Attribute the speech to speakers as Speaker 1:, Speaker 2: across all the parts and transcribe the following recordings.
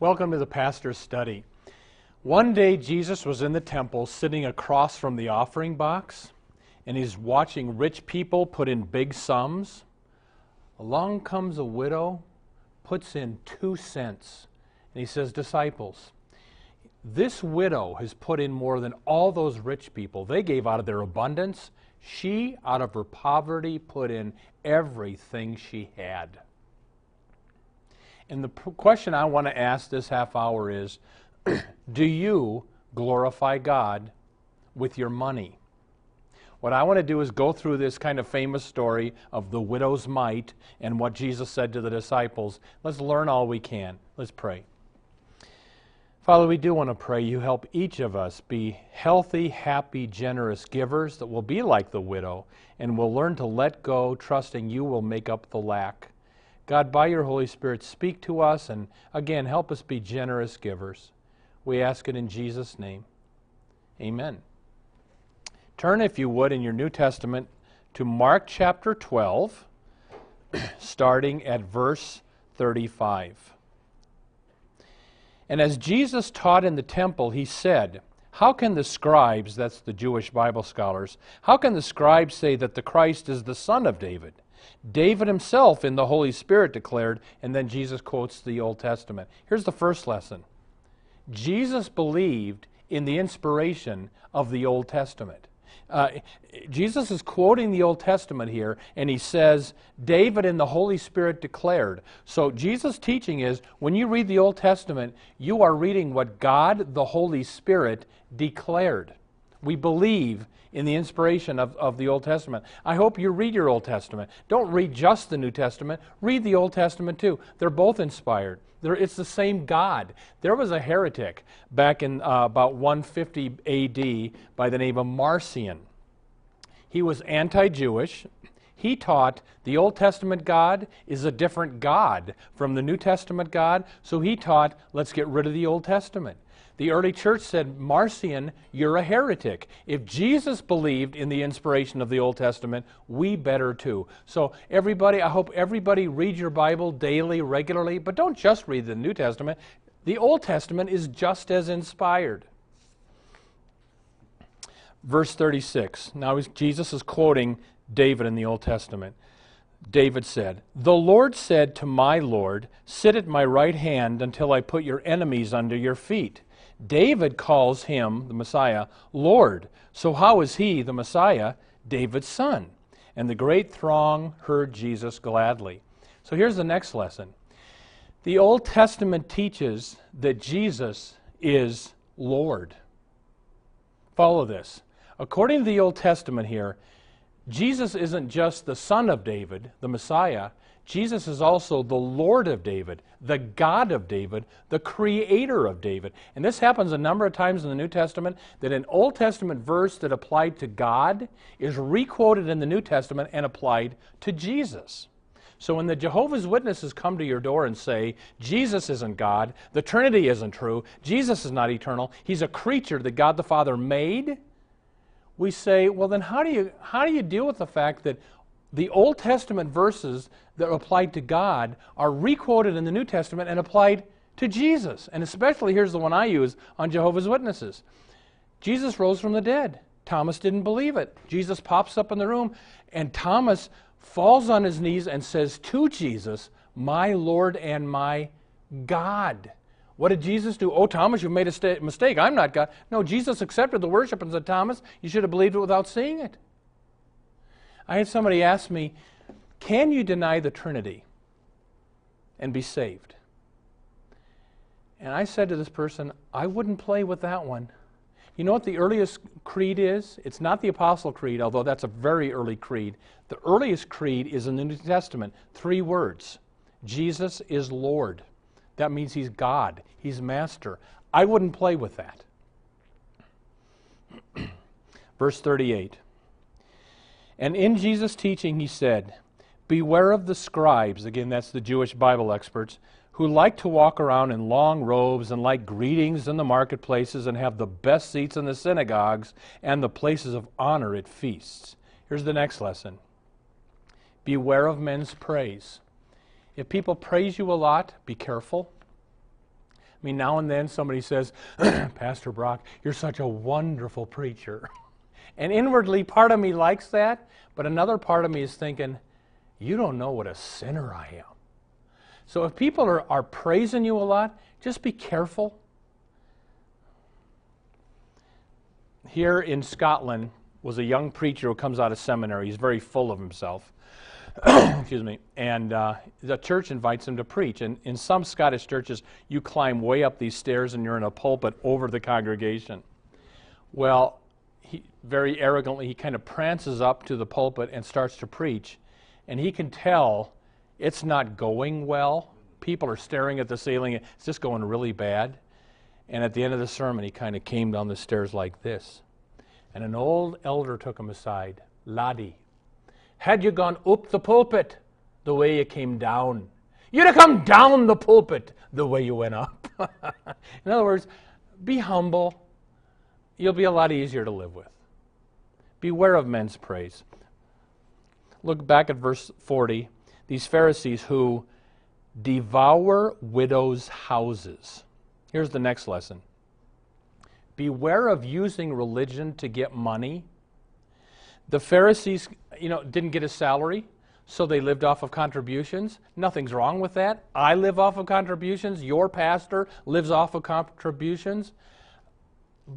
Speaker 1: Welcome to the Pastor's Study. One day Jesus was in the temple sitting across from the offering box, and he's watching rich people put in big sums. Along comes a widow, puts in two cents, and he says, Disciples, this widow has put in more than all those rich people. They gave out of their abundance. She, out of her poverty, put in everything she had. And the question I want to ask this half hour is Do you glorify God with your money? What I want to do is go through this kind of famous story of the widow's mite and what Jesus said to the disciples. Let's learn all we can. Let's pray. Father, we do want to pray you help each of us be healthy, happy, generous givers that will be like the widow and will learn to let go, trusting you will make up the lack. God, by your Holy Spirit, speak to us and again, help us be generous givers. We ask it in Jesus' name. Amen. Turn, if you would, in your New Testament to Mark chapter 12, starting at verse 35. And as Jesus taught in the temple, he said, How can the scribes, that's the Jewish Bible scholars, how can the scribes say that the Christ is the son of David? David himself in the Holy Spirit declared, and then Jesus quotes the Old Testament. Here's the first lesson Jesus believed in the inspiration of the Old Testament. Uh, Jesus is quoting the Old Testament here, and he says, David and the Holy Spirit declared. So Jesus' teaching is when you read the Old Testament, you are reading what God, the Holy Spirit, declared. We believe in the inspiration of, of the Old Testament. I hope you read your Old Testament. Don't read just the New Testament, read the Old Testament too. They're both inspired. They're, it's the same God. There was a heretic back in uh, about 150 AD by the name of Marcion. He was anti Jewish. He taught the Old Testament God is a different God from the New Testament God, so he taught, let's get rid of the Old Testament. The early church said, Marcion, you're a heretic. If Jesus believed in the inspiration of the Old Testament, we better too. So, everybody, I hope everybody read your Bible daily, regularly, but don't just read the New Testament. The Old Testament is just as inspired. Verse 36. Now, Jesus is quoting David in the Old Testament. David said, The Lord said to my Lord, Sit at my right hand until I put your enemies under your feet. David calls him, the Messiah, Lord. So how is he, the Messiah, David's son? And the great throng heard Jesus gladly. So here's the next lesson. The Old Testament teaches that Jesus is Lord. Follow this. According to the Old Testament here, Jesus isn't just the son of David, the Messiah. Jesus is also the Lord of David, the God of David, the creator of David. And this happens a number of times in the New Testament that an Old Testament verse that applied to God is requoted in the New Testament and applied to Jesus. So when the Jehovah's Witnesses come to your door and say, Jesus isn't God, the Trinity isn't true, Jesus is not eternal, he's a creature that God the Father made, we say, well, then how do you, how do you deal with the fact that the Old Testament verses that are applied to God are requoted in the New Testament and applied to Jesus. And especially, here's the one I use on Jehovah's Witnesses Jesus rose from the dead. Thomas didn't believe it. Jesus pops up in the room, and Thomas falls on his knees and says to Jesus, My Lord and my God. What did Jesus do? Oh, Thomas, you made a mistake. I'm not God. No, Jesus accepted the worship and said, Thomas, you should have believed it without seeing it. I had somebody ask me, Can you deny the Trinity and be saved? And I said to this person, I wouldn't play with that one. You know what the earliest creed is? It's not the Apostle Creed, although that's a very early creed. The earliest creed is in the New Testament three words Jesus is Lord. That means he's God, he's master. I wouldn't play with that. Verse 38 And in Jesus' teaching, he said, Beware of the scribes, again, that's the Jewish Bible experts, who like to walk around in long robes and like greetings in the marketplaces and have the best seats in the synagogues and the places of honor at feasts. Here's the next lesson Beware of men's praise. If people praise you a lot, be careful. I mean, now and then somebody says, Pastor Brock, you're such a wonderful preacher. And inwardly, part of me likes that, but another part of me is thinking, you don't know what a sinner I am. So if people are, are praising you a lot, just be careful. Here in Scotland was a young preacher who comes out of seminary. He's very full of himself. Excuse me. And uh, the church invites him to preach. And in some Scottish churches, you climb way up these stairs and you're in a pulpit over the congregation. Well, he, very arrogantly, he kind of prances up to the pulpit and starts to preach. And he can tell it's not going well. People are staring at the ceiling. It's just going really bad. And at the end of the sermon, he kind of came down the stairs like this. And an old elder took him aside. Laddie, had you gone up the pulpit the way you came down, you'd have come down the pulpit the way you went up. In other words, be humble. You'll be a lot easier to live with. Beware of men's praise. Look back at verse 40. These Pharisees who devour widows' houses. Here's the next lesson Beware of using religion to get money. The Pharisees, you know, didn't get a salary, so they lived off of contributions. Nothing's wrong with that. I live off of contributions. Your pastor lives off of contributions.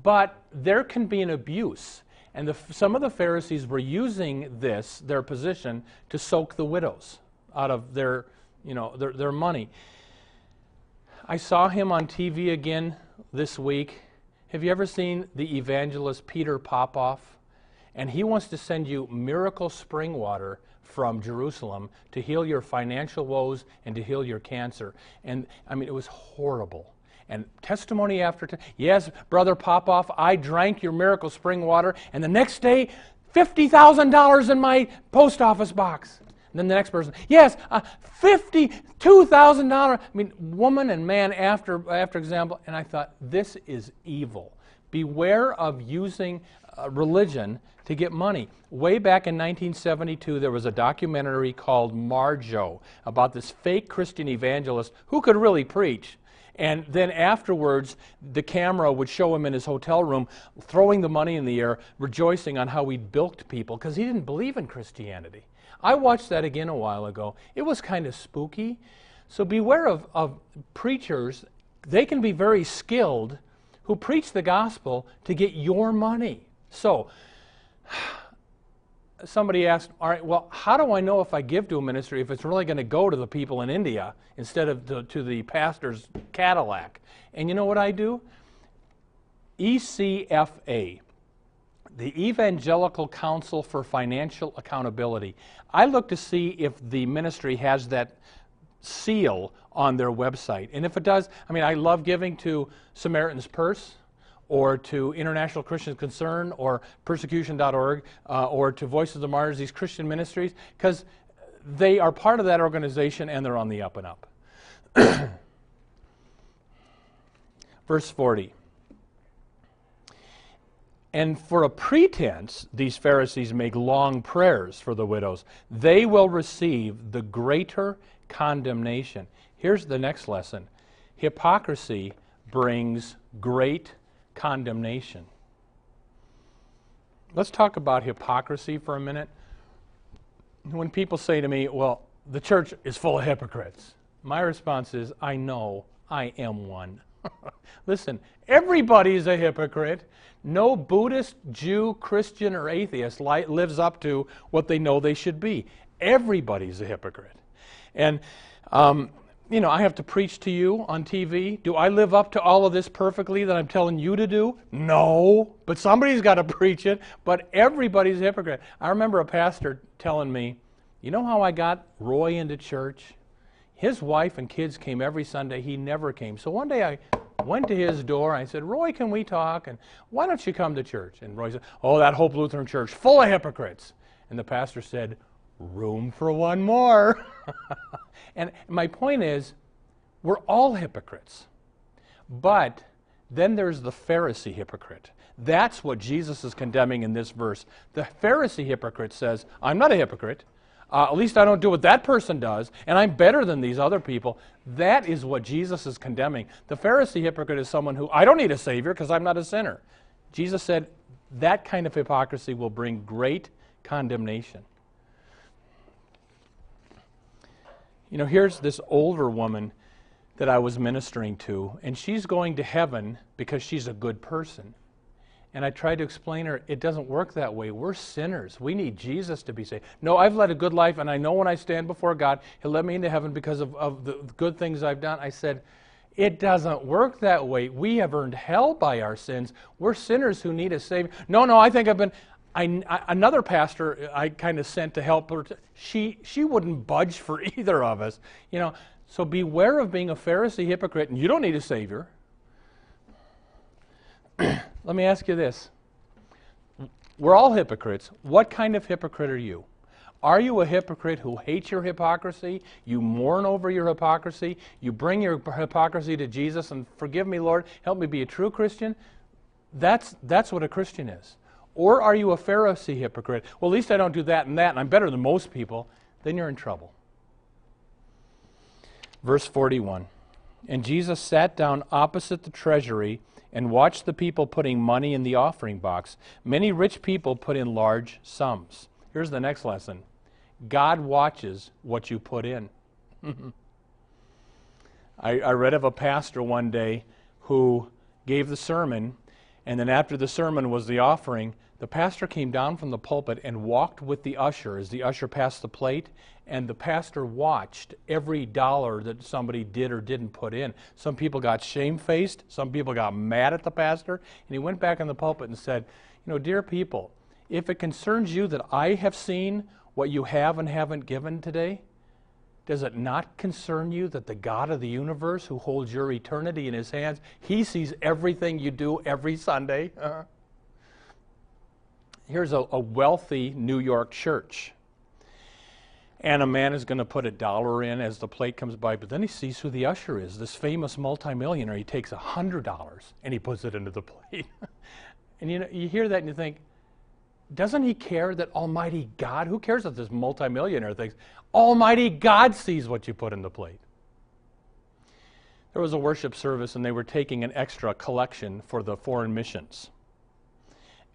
Speaker 1: But there can be an abuse. And the, some of the Pharisees were using this, their position, to soak the widows out of their, you know, their, their money. I saw him on TV again this week. Have you ever seen the evangelist Peter Popoff? And he wants to send you miracle spring water from Jerusalem to heal your financial woes and to heal your cancer. And I mean, it was horrible. And testimony after, te- yes, Brother Popoff, I drank your miracle spring water, and the next day, $50,000 in my post office box. And then the next person, yes, uh, $52,000. I mean, woman and man after, after example. And I thought, this is evil. Beware of using uh, religion to get money. Way back in 1972, there was a documentary called Marjoe about this fake Christian evangelist who could really preach. And then afterwards, the camera would show him in his hotel room throwing the money in the air, rejoicing on how he'd bilked people because he didn't believe in Christianity. I watched that again a while ago. It was kind of spooky. So beware of, of preachers. They can be very skilled who preach the gospel to get your money. So, somebody asked, all right, well, how do I know if I give to a ministry if it's really going to go to the people in India instead of to, to the pastor's Cadillac? And you know what I do? ECFA, the Evangelical Council for Financial Accountability. I look to see if the ministry has that seal on their website. And if it does, I mean, I love giving to Samaritan's Purse or to International Christian Concern or persecution.org uh, or to Voices of Martyrs, these Christian ministries, because they are part of that organization and they're on the up and up. Verse 40. And for a pretense, these Pharisees make long prayers for the widows. They will receive the greater condemnation. Here's the next lesson hypocrisy brings great condemnation. Let's talk about hypocrisy for a minute. When people say to me, well, the church is full of hypocrites, my response is, I know I am one. Listen, everybody's a hypocrite. No Buddhist, Jew, Christian, or atheist li- lives up to what they know they should be. Everybody's a hypocrite. And um, you know, I have to preach to you on TV. Do I live up to all of this perfectly that I'm telling you to do? No, but somebody's got to preach it. But everybody's a hypocrite. I remember a pastor telling me, You know how I got Roy into church? His wife and kids came every Sunday. He never came. So one day I went to his door. I said, Roy, can we talk? And why don't you come to church? And Roy said, Oh, that Hope Lutheran Church, full of hypocrites. And the pastor said, Room for one more. and my point is, we're all hypocrites. But then there's the Pharisee hypocrite. That's what Jesus is condemning in this verse. The Pharisee hypocrite says, I'm not a hypocrite. Uh, at least I don't do what that person does, and I'm better than these other people. That is what Jesus is condemning. The Pharisee hypocrite is someone who, I don't need a Savior because I'm not a sinner. Jesus said that kind of hypocrisy will bring great condemnation. You know, here's this older woman that I was ministering to, and she's going to heaven because she's a good person. And I tried to explain her, it doesn't work that way. We're sinners. We need Jesus to be saved. No, I've led a good life, and I know when I stand before God, He'll let me into heaven because of, of the good things I've done. I said, it doesn't work that way. We have earned hell by our sins. We're sinners who need a Savior. No, no, I think I've been. I, another pastor I kind of sent to help her. To, she she wouldn't budge for either of us. You know, so beware of being a Pharisee hypocrite, and you don't need a Savior. Let me ask you this. We're all hypocrites. What kind of hypocrite are you? Are you a hypocrite who hates your hypocrisy? You mourn over your hypocrisy? You bring your hypocrisy to Jesus and forgive me, Lord, help me be a true Christian? That's, that's what a Christian is. Or are you a Pharisee hypocrite? Well, at least I don't do that and that, and I'm better than most people. Then you're in trouble. Verse 41 And Jesus sat down opposite the treasury and watched the people putting money in the offering box. Many rich people put in large sums. Here's the next lesson God watches what you put in. I, I read of a pastor one day who gave the sermon, and then after the sermon was the offering, the pastor came down from the pulpit and walked with the usher as the usher passed the plate, and the pastor watched every dollar that somebody did or didn't put in. Some people got shamefaced, some people got mad at the pastor, and he went back in the pulpit and said, You know, dear people, if it concerns you that I have seen what you have and haven't given today, does it not concern you that the God of the universe, who holds your eternity in his hands, he sees everything you do every Sunday? Uh-huh. Here's a, a wealthy New York church and a man is going to put a dollar in as the plate comes by, but then he sees who the usher is, this famous multimillionaire. He takes a hundred dollars and he puts it into the plate. and you know, you hear that and you think, doesn't he care that Almighty God, who cares if this multimillionaire thinks, Almighty God sees what you put in the plate? There was a worship service and they were taking an extra collection for the foreign missions.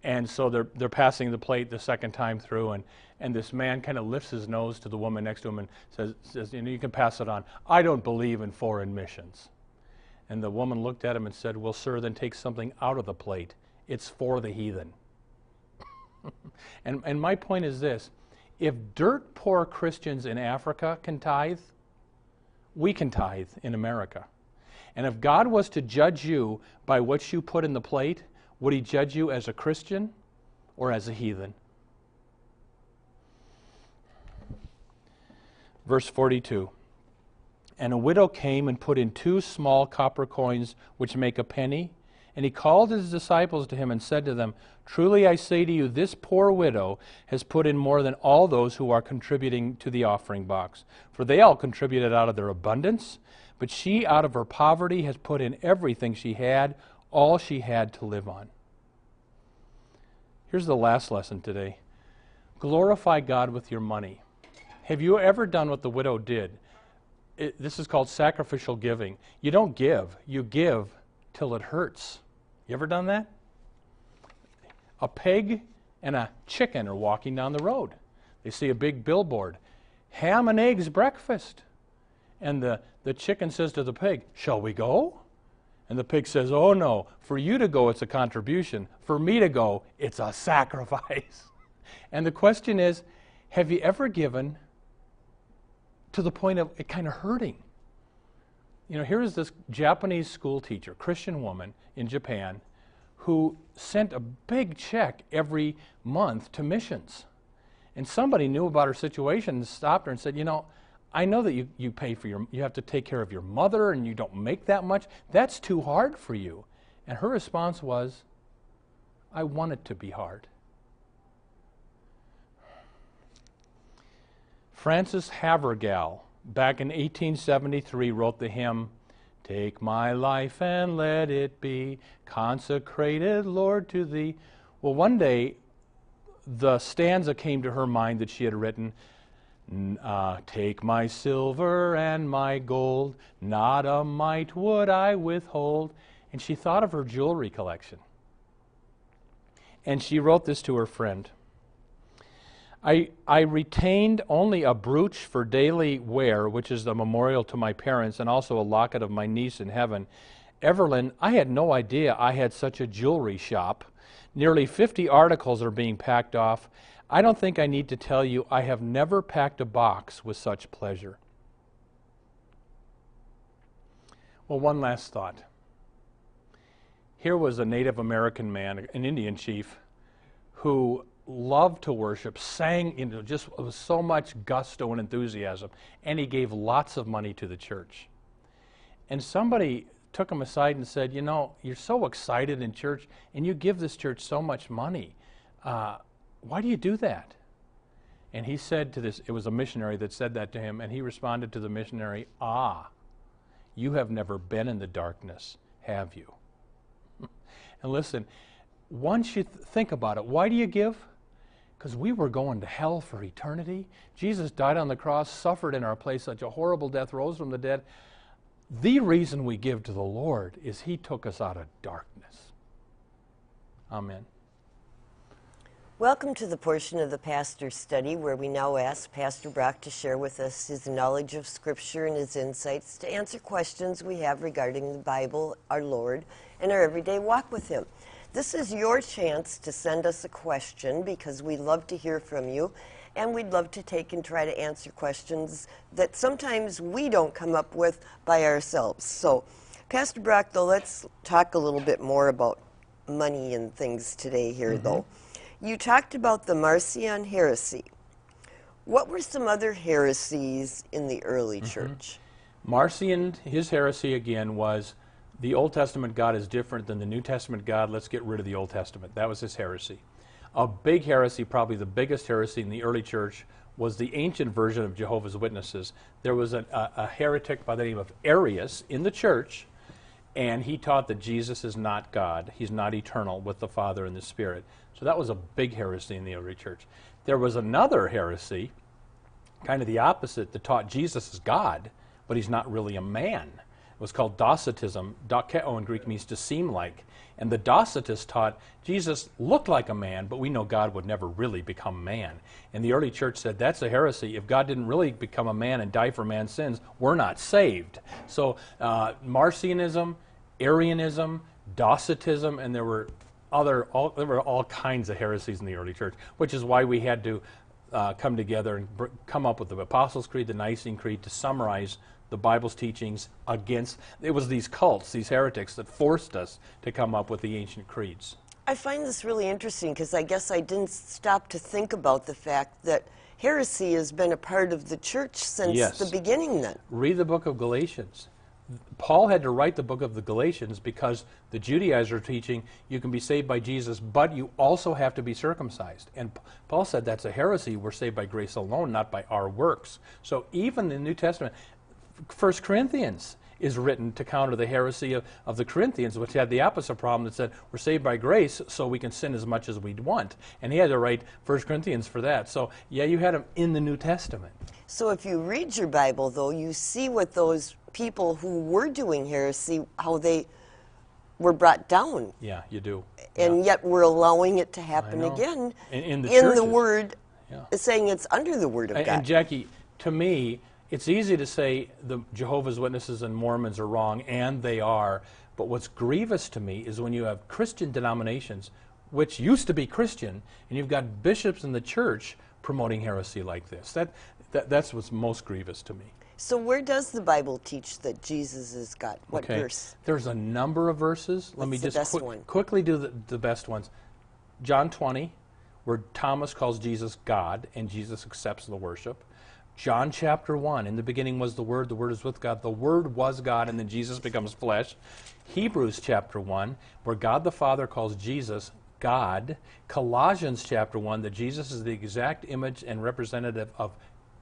Speaker 1: And so they're, they're passing the plate the second time through, and, and this man kind of lifts his nose to the woman next to him and says, says, You know, you can pass it on. I don't believe in foreign missions. And the woman looked at him and said, Well, sir, then take something out of the plate. It's for the heathen. and, and my point is this if dirt poor Christians in Africa can tithe, we can tithe in America. And if God was to judge you by what you put in the plate, would he judge you as a Christian or as a heathen? Verse 42 And a widow came and put in two small copper coins, which make a penny. And he called his disciples to him and said to them, Truly I say to you, this poor widow has put in more than all those who are contributing to the offering box. For they all contributed out of their abundance, but she out of her poverty has put in everything she had all she had to live on. Here's the last lesson today glorify God with your money. Have you ever done what the widow did? It, this is called sacrificial giving. You don't give, you give till it hurts. You ever done that? A pig and a chicken are walking down the road. They see a big billboard ham and eggs breakfast. And the, the chicken says to the pig, Shall we go? And the pig says, Oh no, for you to go, it's a contribution. For me to go, it's a sacrifice. and the question is have you ever given to the point of it kind of hurting? You know, here is this Japanese school teacher, Christian woman in Japan, who sent a big check every month to missions. And somebody knew about her situation and stopped her and said, You know, I know that you, you pay for your, you have to take care of your mother and you don't make that much. That's too hard for you. And her response was, I want it to be hard. Frances Havergal, back in 1873, wrote the hymn, Take my life and let it be consecrated, Lord, to thee. Well, one day, the stanza came to her mind that she had written, uh, Take my silver and my gold, not a mite would I withhold. And she thought of her jewelry collection. And she wrote this to her friend. I, I retained only a brooch for daily wear, which is a memorial to my parents, and also a locket of my niece in heaven. Evelyn, I had no idea I had such a jewelry shop. Nearly 50 articles are being packed off. I don't think I need to tell you I have never packed a box with such pleasure. Well, one last thought. Here was a Native American man, an Indian chief, who loved to worship, sang, you know, just with so much gusto and enthusiasm, and he gave lots of money to the church. And somebody took him aside and said, You know, you're so excited in church, and you give this church so much money. Uh, why do you do that? And he said to this, it was a missionary that said that to him, and he responded to the missionary, Ah, you have never been in the darkness, have you? and listen, once you th- think about it, why do you give? Because we were going to hell for eternity. Jesus died on the cross, suffered in our place such a horrible death, rose from the dead. The reason we give to the Lord is He took us out of darkness. Amen.
Speaker 2: Welcome to the portion of the pastor's study where we now ask Pastor Brock to share with us his knowledge of Scripture and his insights to answer questions we have regarding the Bible, our Lord, and our everyday walk with Him. This is your chance to send us a question because we love to hear from you and we'd love to take and try to answer questions that sometimes we don't come up with by ourselves. So, Pastor Brock, though, let's talk a little bit more about money and things today here, mm-hmm. though. You talked about the Marcion heresy. What were some other heresies in the early mm-hmm. church?
Speaker 1: Marcion, his heresy again was the Old Testament God is different than the New Testament God. Let's get rid of the Old Testament. That was his heresy. A big heresy, probably the biggest heresy in the early church, was the ancient version of Jehovah's Witnesses. There was a, a, a heretic by the name of Arius in the church, and he taught that Jesus is not God. He's not eternal with the Father and the Spirit. So that was a big heresy in the early church. There was another heresy, kind of the opposite, that taught Jesus is God, but he's not really a man. Was called Docetism. Dokeo in Greek means to seem like. And the Docetists taught Jesus looked like a man, but we know God would never really become man. And the early church said that's a heresy. If God didn't really become a man and die for man's sins, we're not saved. So uh, Marcionism, Arianism, Docetism, and there were other all, there were all kinds of heresies in the early church, which is why we had to uh, come together and br- come up with the Apostles' Creed, the Nicene Creed, to summarize the Bible's teachings against. It was these cults, these heretics, that forced us to come up with the ancient creeds.
Speaker 2: I find this really interesting because I guess I didn't stop to think about the fact that heresy has been a part of the church since
Speaker 1: yes.
Speaker 2: the beginning then.
Speaker 1: Read the book of Galatians. Paul had to write the book of the Galatians because the Judaizers are teaching you can be saved by Jesus, but you also have to be circumcised. And Paul said that's a heresy. We're saved by grace alone, not by our works. So even the New Testament, First Corinthians is written to counter the heresy of, of the Corinthians, which had the opposite problem that said we're saved by grace, so we can sin as much as we want. And he had to write First Corinthians for that. So yeah, you had them in the New Testament.
Speaker 2: So if you read your Bible, though, you see what those people who were doing heresy, how they were brought down.
Speaker 1: Yeah, you do.
Speaker 2: And
Speaker 1: yeah.
Speaker 2: yet we're allowing it to happen again
Speaker 1: in, in, the,
Speaker 2: in the Word, yeah. saying it's under the Word of
Speaker 1: and,
Speaker 2: God.
Speaker 1: And Jackie, to me, it's easy to say the Jehovah's Witnesses and Mormons are wrong, and they are. But what's grievous to me is when you have Christian denominations, which used to be Christian, and you've got bishops in the church promoting heresy like this. That, that that's what's most grievous to me.
Speaker 2: So where does the Bible teach that Jesus is God? What
Speaker 1: okay.
Speaker 2: verse?
Speaker 1: There's a number of verses.
Speaker 2: What's
Speaker 1: Let me just
Speaker 2: quickly
Speaker 1: do the, the best ones. John 20, where Thomas calls Jesus God and Jesus accepts the worship. John chapter 1, in the beginning was the Word, the Word is with God, the Word was God, and then Jesus becomes flesh. Hebrews chapter 1, where God the Father calls Jesus God. Colossians chapter 1, that Jesus is the exact image and representative of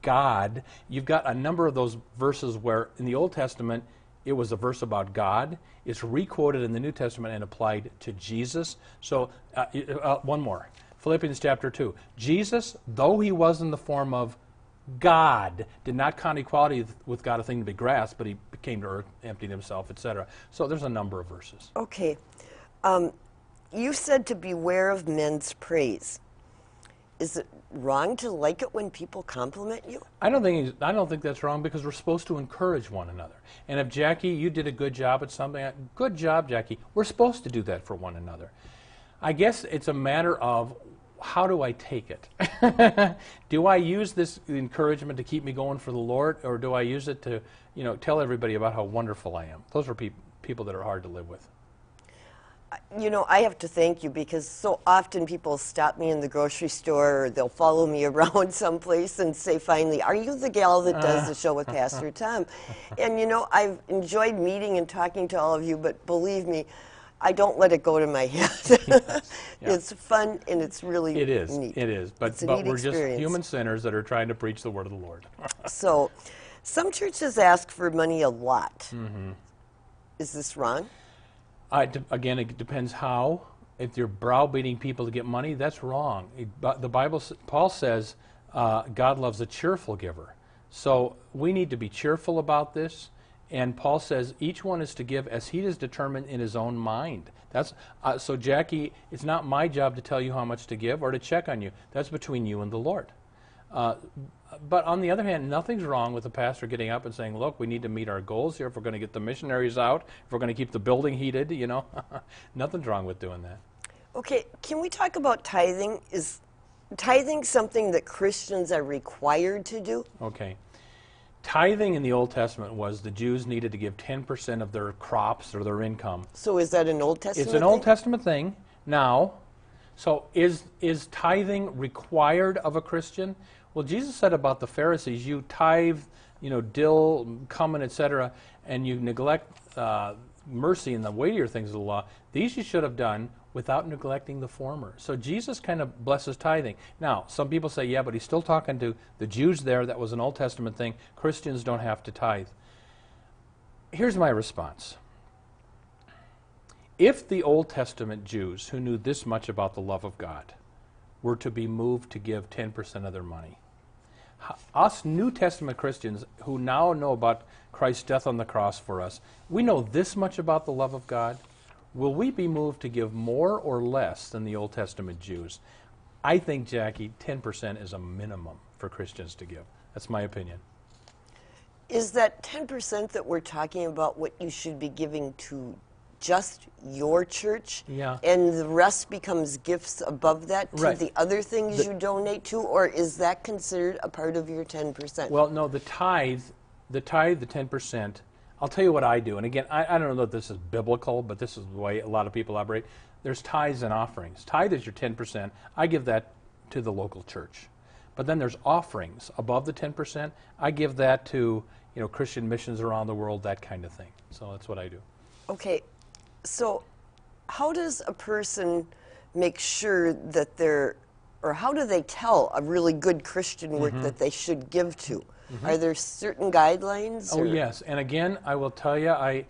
Speaker 1: God. You've got a number of those verses where in the Old Testament it was a verse about God. It's requoted in the New Testament and applied to Jesus. So, uh, uh, one more Philippians chapter 2. Jesus, though he was in the form of God, did not count equality with God a thing to be grasped, but he came to earth, emptied himself, etc. So, there's a number of verses.
Speaker 2: Okay. Um, you said to beware of men's praise. Is it wrong to like it when people compliment you?
Speaker 1: I don't think I don't think that's wrong because we're supposed to encourage one another. And if Jackie, you did a good job at something, good job, Jackie. We're supposed to do that for one another. I guess it's a matter of how do I take it? do I use this encouragement to keep me going for the Lord, or do I use it to, you know, tell everybody about how wonderful I am? Those are pe- people that are hard to live with.
Speaker 2: You know, I have to thank you because so often people stop me in the grocery store or they'll follow me around someplace and say, finally, are you the gal that does the show with Pastor Tom? And you know, I've enjoyed meeting and talking to all of you, but believe me, I don't let it go to my head. yeah. It's fun and it's really
Speaker 1: It is.
Speaker 2: Neat.
Speaker 1: It is. But, but we're experience. just human sinners that are trying to preach the word of the Lord.
Speaker 2: so, some churches ask for money a lot. Mm-hmm. Is this wrong?
Speaker 1: Again, it depends how. If you're browbeating people to get money, that's wrong. It, the Bible, Paul says, uh, God loves a cheerful giver. So we need to be cheerful about this. And Paul says each one is to give as he is determined in his own mind. That's uh, so, Jackie. It's not my job to tell you how much to give or to check on you. That's between you and the Lord. Uh, but on the other hand, nothing's wrong with the pastor getting up and saying, "Look, we need to meet our goals here. If we're going to get the missionaries out, if we're going to keep the building heated, you know, nothing's wrong with doing that."
Speaker 2: Okay, can we talk about tithing? Is tithing something that Christians are required to do?
Speaker 1: Okay. Tithing in the Old Testament was the Jews needed to give 10% of their crops or their income.
Speaker 2: So is that an Old Testament
Speaker 1: It's an
Speaker 2: thing?
Speaker 1: Old Testament thing. Now, so is is tithing required of a Christian? Well, Jesus said about the Pharisees, you tithe, you know, dill, cumin, etc., and you neglect uh, mercy and the weightier things of the law. These you should have done without neglecting the former. So Jesus kind of blesses tithing. Now, some people say, yeah, but he's still talking to the Jews there. That was an Old Testament thing. Christians don't have to tithe. Here's my response. If the Old Testament Jews who knew this much about the love of God were to be moved to give 10% of their money, us New Testament Christians who now know about Christ's death on the cross for us, we know this much about the love of God. Will we be moved to give more or less than the Old Testament Jews? I think, Jackie, 10% is a minimum for Christians to give. That's my opinion.
Speaker 2: Is that 10% that we're talking about what you should be giving to just your church
Speaker 1: yeah.
Speaker 2: and the rest becomes gifts above that to
Speaker 1: right.
Speaker 2: the other things the, you donate to or is that considered a part of your 10%
Speaker 1: well no the tithe the tithe the 10% i'll tell you what i do and again i, I don't know that this is biblical but this is the way a lot of people operate. There's tithes and offerings. Tithe is your 10% i give that to the local church. But then there's offerings above the 10% i give that to you know christian missions around the world that kind of thing. So that's what i do.
Speaker 2: Okay. So, how does a person make sure that they're, or how do they tell a really good Christian work mm-hmm. that they should give to? Mm-hmm. Are there certain guidelines?
Speaker 1: Oh, or? yes. And again, I will tell you, I,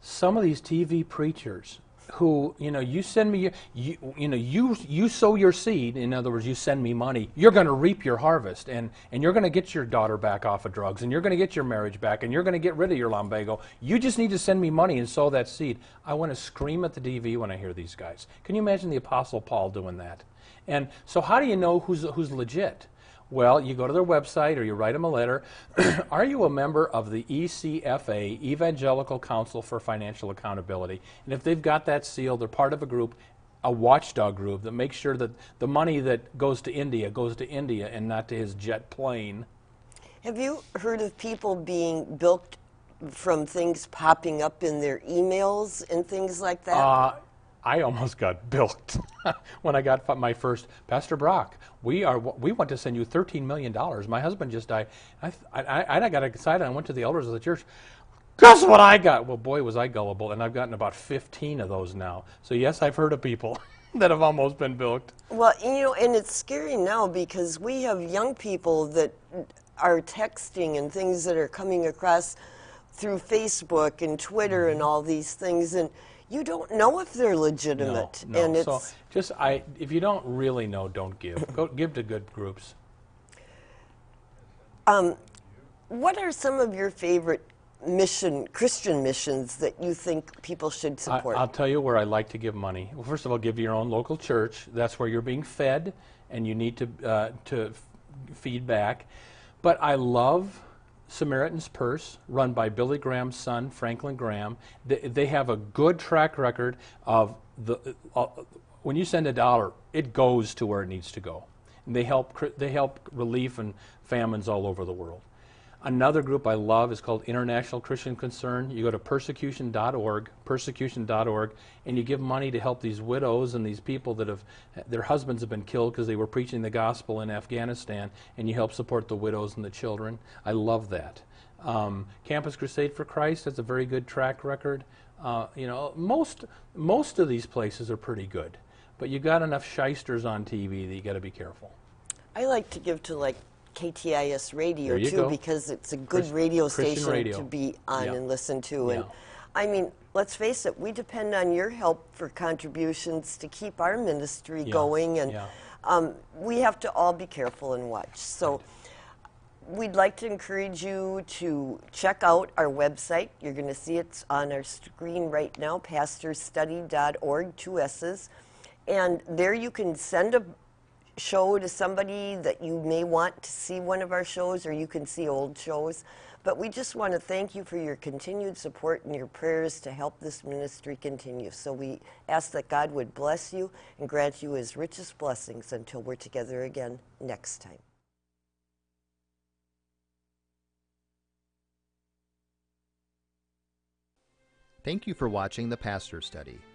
Speaker 1: some of these TV preachers who you know you send me your, you, you know you you sow your seed in other words you send me money you're going to reap your harvest and and you're going to get your daughter back off of drugs and you're going to get your marriage back and you're going to get rid of your lumbago you just need to send me money and sow that seed i want to scream at the tv when i hear these guys can you imagine the apostle paul doing that and so how do you know who's who's legit well, you go to their website or you write them a letter. Are you a member of the ECFA, Evangelical Council for Financial Accountability? And if they've got that seal, they're part of a group, a watchdog group that makes sure that the money that goes to India goes to India and not to his jet plane.
Speaker 2: Have you heard of people being bilked from things popping up in their emails and things like that?
Speaker 1: Uh, I almost got bilked when I got my first Pastor Brock. We are we want to send you thirteen million dollars. My husband just died. I, I I got excited. I went to the elders of the church. Guess what I got? Well, boy, was I gullible, and I've gotten about fifteen of those now. So yes, I've heard of people that have almost been bilked.
Speaker 2: Well, you know, and it's scary now because we have young people that are texting and things that are coming across through Facebook and Twitter and mm-hmm. all these things, and you don't know if they're legitimate.
Speaker 1: No, no.
Speaker 2: And it's
Speaker 1: so just I, if you don't really know, don't give. Go give to good groups.
Speaker 2: what are some of your favorite mission Christian missions that you think people should support?
Speaker 1: I'll tell you where I like to give money. Well, first of all, give to your own local church. That's where you're being fed, and you need to uh, to f- feed back. But I love Samaritan's Purse, run by Billy Graham's son, Franklin Graham. They, they have a good track record of the. Uh, when you send a dollar, it goes to where it needs to go. And they help they help relief and famines all over the world. Another group I love is called International Christian Concern. You go to persecution.org, persecution.org, and you give money to help these widows and these people that have their husbands have been killed because they were preaching the gospel in Afghanistan, and you help support the widows and the children. I love that. Um, Campus Crusade for Christ has a very good track record. Uh, you know, most most of these places are pretty good, but you got enough shysters on TV that you got to be careful.
Speaker 2: I like to give to like KTIS radio too
Speaker 1: go.
Speaker 2: because it's a good
Speaker 1: Chris-
Speaker 2: radio station
Speaker 1: radio.
Speaker 2: to be on
Speaker 1: Yeah.
Speaker 2: and listen to. And I mean, let's face it, we depend on your help for contributions to keep our ministry
Speaker 1: Yeah.
Speaker 2: going, and um, we have to all be careful and watch. So. We'd like to encourage you to check out our website. You're going to see it's on our screen right now, pastorstudy.org, two S's. And there you can send a show to somebody that you may want to see one of our shows, or you can see old shows. But we just want to thank you for your continued support and your prayers to help this ministry continue. So we ask that God would bless you and grant you his richest blessings until we're together again next time.
Speaker 3: Thank you for watching the Pastor Study.